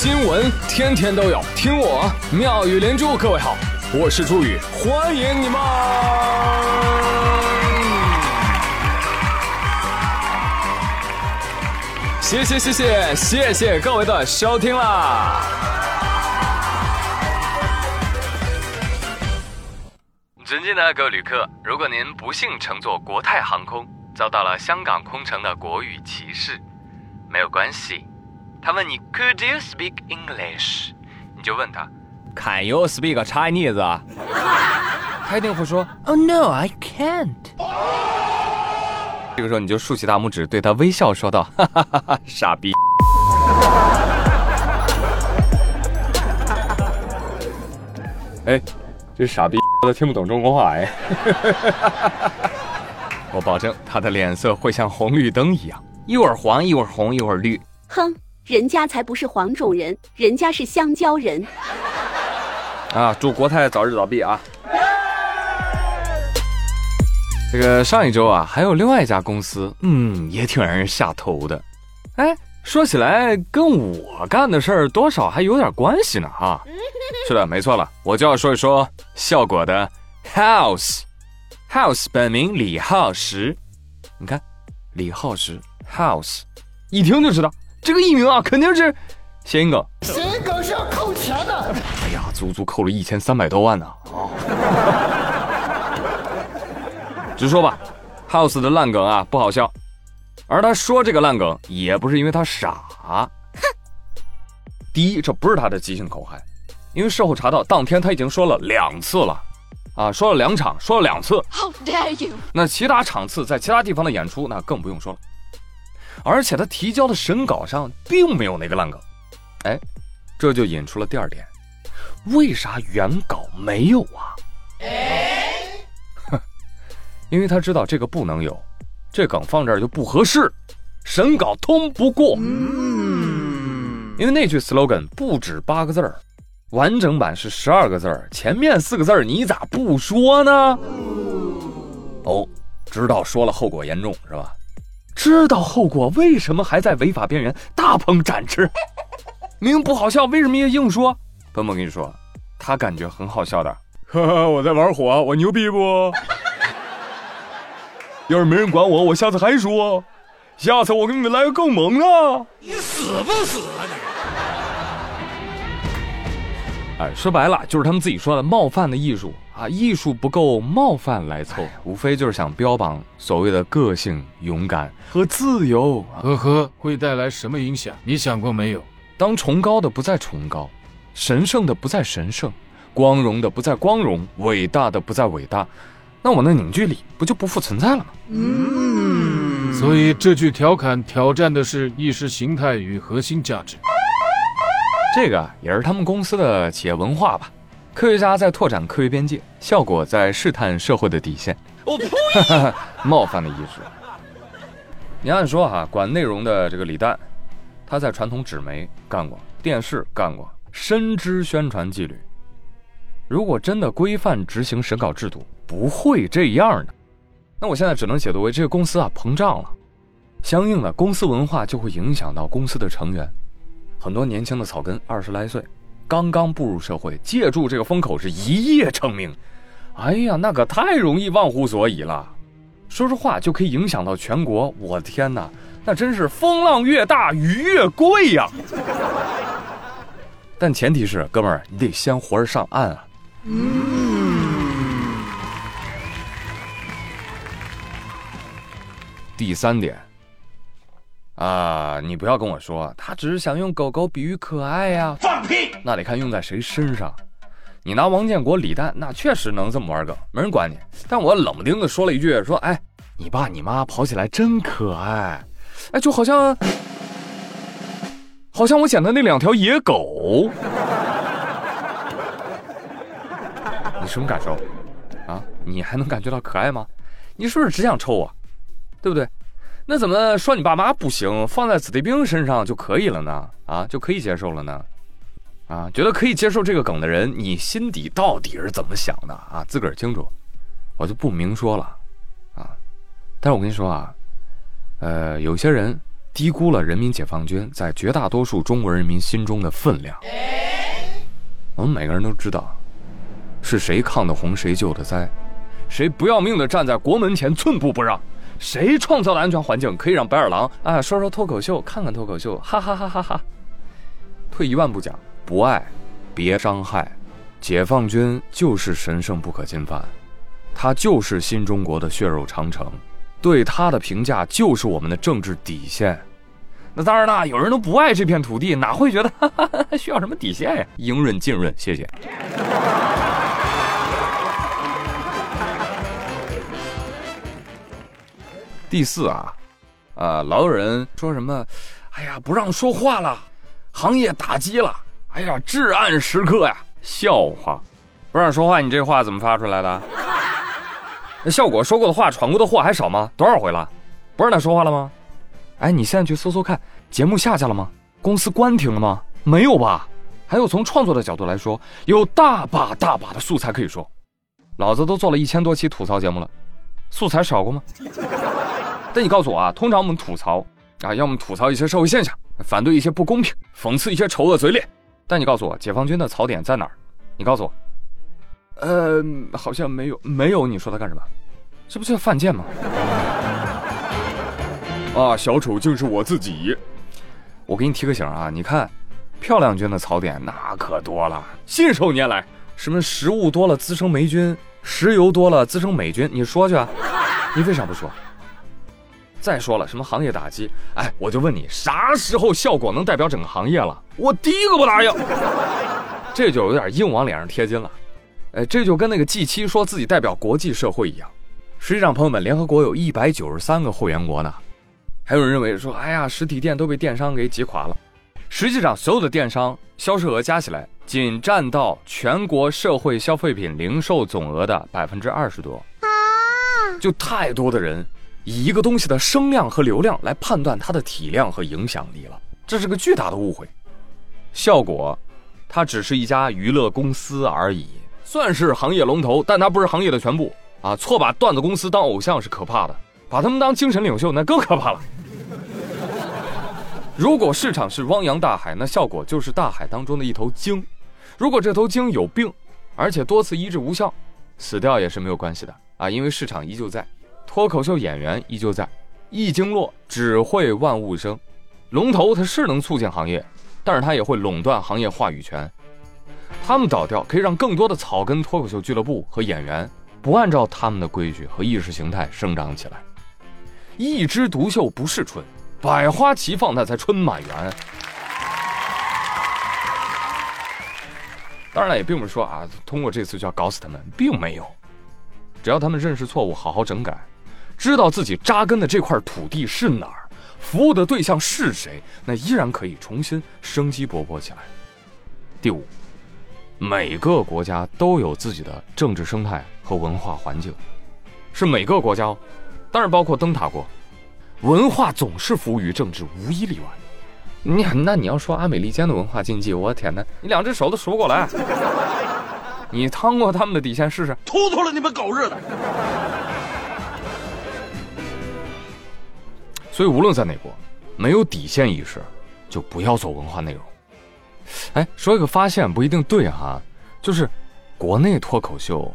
新闻天天都有，听我妙语连珠。各位好，我是朱宇，欢迎你们！谢谢谢谢谢谢各位的收听啦！尊敬的各位旅客，如果您不幸乘坐国泰航空，遭到了香港空乘的国语歧视，没有关系。他问你 Could you speak English？你就问他 Can you speak Chinese？他一定会说 Oh no, I can't。这个时候你就竖起大拇指，对他微笑说道：“哈哈哈哈，傻逼！” 哎，这傻逼都听不懂中国话哎！我保证他的脸色会像红绿灯一样，一会儿黄，一会儿红，一会儿绿。哼，人家才不是黄种人，人家是香蕉人。啊，祝国泰早日倒闭啊！这个上一周啊，还有另外一家公司，嗯，也挺让人下头的。哎，说起来跟我干的事儿多少还有点关系呢哈。是的，没错了，我就要说一说效果的 House，House 本名李浩石。你看，李浩石 House，一听就知道这个艺名啊，肯定是谐音梗。谐音梗是要扣钱的。哎呀，足足扣了一千三百多万呢啊！直说吧，House 的烂梗啊不好笑，而他说这个烂梗也不是因为他傻。哼，第一，这不是他的即兴口嗨，因为事后查到，当天他已经说了两次了，啊，说了两场，说了两次。How dare you！那其他场次在其他地方的演出，那更不用说了。而且他提交的审稿上并没有那个烂梗，哎，这就引出了第二点，为啥原稿没有啊？因为他知道这个不能有，这梗放这儿就不合适，审稿通不过。嗯，因为那句 slogan 不止八个字儿，完整版是十二个字儿，前面四个字儿你咋不说呢？哦，知道说了后果严重是吧？知道后果为什么还在违法边缘大鹏展翅？明 明不好笑为什么要硬说？本本跟你说，他感觉很好笑的。呵呵，我在玩火，我牛逼不？要是没人管我，我下次还说，下次我给你们来个更猛的。你死不死啊你？哎，说白了就是他们自己说的冒犯的艺术啊，艺术不够，冒犯来凑，无非就是想标榜所谓的个性、勇敢和自由。呵呵，会带来什么影响？你想过没有？当崇高的不再崇高，神圣的不再神圣，光荣的不再光荣，伟大的不再伟大。那我那凝聚力不就不复存在了吗？嗯，所以这句调侃挑战的是意识形态与核心价值。这个也是他们公司的企业文化吧？科学家在拓展科学边界，效果在试探社会的底线。我呸！冒犯的艺术。你按说哈，管内容的这个李诞，他在传统纸媒干过，电视干过，深知宣传纪律。如果真的规范执行审稿制度，不会这样的。那我现在只能解读为这个公司啊膨胀了，相应的公司文化就会影响到公司的成员。很多年轻的草根，二十来岁，刚刚步入社会，借助这个风口是一夜成名。哎呀，那可太容易忘乎所以了。说实话，就可以影响到全国。我的天哪，那真是风浪越大，鱼越贵呀。但前提是，哥们儿，你得先活着上岸啊。嗯。第三点，啊，你不要跟我说他只是想用狗狗比喻可爱呀，放屁！那得看用在谁身上。你拿王建国、李诞，那确实能这么玩梗，没人管你。但我冷不丁的说了一句，说，哎，你爸你妈跑起来真可爱，哎，就好像，好像我捡的那两条野狗。你什么感受？啊，你还能感觉到可爱吗？你是不是只想抽我？对不对？那怎么说你爸妈不行，放在子弟兵身上就可以了呢？啊，就可以接受了呢？啊，觉得可以接受这个梗的人，你心底到底是怎么想的啊？自个儿清楚，我就不明说了啊。但是我跟你说啊，呃，有些人低估了人民解放军在绝大多数中国人民心中的分量。我们每个人都知道，是谁抗的洪，谁救的灾，谁不要命的站在国门前寸步不让，谁创造的安全环境可以让白眼狼啊说说脱口秀，看看脱口秀，哈哈哈哈哈。退一万步讲，不爱，别伤害，解放军就是神圣不可侵犯，他就是新中国的血肉长城。对他的评价就是我们的政治底线。那当然啦，有人都不爱这片土地，哪会觉得哈哈需要什么底线呀？应润尽润，谢谢。第四啊，啊，老有人说什么，哎呀，不让说话了，行业打击了，哎呀，至暗时刻呀，笑话，不让说话，你这话怎么发出来的？那效果说过的话，闯过的祸还少吗？多少回了？不让他说话了吗？哎，你现在去搜搜看，节目下架了吗？公司关停了吗？没有吧？还有从创作的角度来说，有大把大把的素材可以说。老子都做了一千多期吐槽节目了，素材少过吗？但你告诉我啊，通常我们吐槽啊，要么吐槽一些社会现象，反对一些不公平，讽刺一些丑恶嘴脸。但你告诉我，解放军的槽点在哪儿？你告诉我。呃，好像没有，没有。你说他干什么？这不就犯贱吗？啊，小丑竟是我自己。我给你提个醒啊，你看，漂亮军的槽点那可多了。信手拈来，什么食物多了滋生霉菌，石油多了滋生美军，你说去啊？你为啥不说？再说了，什么行业打击？哎，我就问你，啥时候效果能代表整个行业了？我第一个不答应。这就有点硬往脸上贴金了。哎，这就跟那个 G 七说自己代表国际社会一样。实际上，朋友们，联合国有一百九十三个会员国呢。还有人认为说，哎呀，实体店都被电商给挤垮了。实际上，所有的电商销售额加起来，仅占到全国社会消费品零售总额的百分之二十多。就太多的人以一个东西的声量和流量来判断它的体量和影响力了，这是个巨大的误会。效果，它只是一家娱乐公司而已。算是行业龙头，但它不是行业的全部啊！错把段子公司当偶像是可怕的，把他们当精神领袖那更可怕了。如果市场是汪洋大海，那效果就是大海当中的一头鲸。如果这头鲸有病，而且多次医治无效，死掉也是没有关系的啊，因为市场依旧在，脱口秀演员依旧在，一经落只会万物生。龙头它是能促进行业，但是它也会垄断行业话语权。他们倒掉，可以让更多的草根脱口秀俱乐部和演员不按照他们的规矩和意识形态生长起来。一枝独秀不是春，百花齐放那才春满园。当然了，也并不是说啊，通过这次就要搞死他们，并没有。只要他们认识错误，好好整改，知道自己扎根的这块土地是哪儿，服务的对象是谁，那依然可以重新生机勃勃起来。第五。每个国家都有自己的政治生态和文化环境，是每个国家哦，当然包括灯塔国，文化总是服务于政治，无一例外。你那你要说阿美利坚的文化禁忌，我天哪，你两只手都数不过来。你趟过他们的底线试试，突突了你们狗日的！所以无论在哪国，没有底线意识，就不要做文化内容。哎，说一个发现不一定对哈，就是国内脱口秀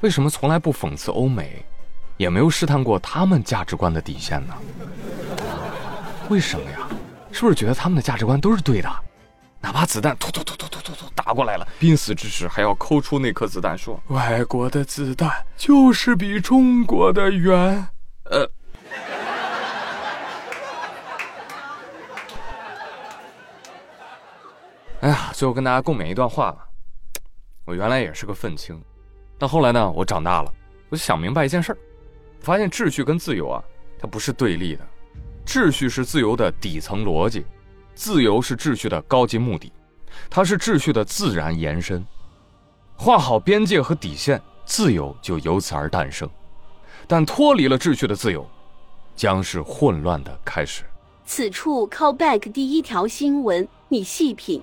为什么从来不讽刺欧美，也没有试探过他们价值观的底线呢？为什么呀？是不是觉得他们的价值观都是对的？哪怕子弹突突突突突突突打过来了，濒死之时还要抠出那颗子弹，说外国的子弹就是比中国的远。呃。哎呀，最后跟大家共勉一段话吧。我原来也是个愤青，但后来呢，我长大了，我就想明白一件事儿，发现秩序跟自由啊，它不是对立的。秩序是自由的底层逻辑，自由是秩序的高级目的，它是秩序的自然延伸。画好边界和底线，自由就由此而诞生。但脱离了秩序的自由，将是混乱的开始。此处 callback 第一条新闻，你细品。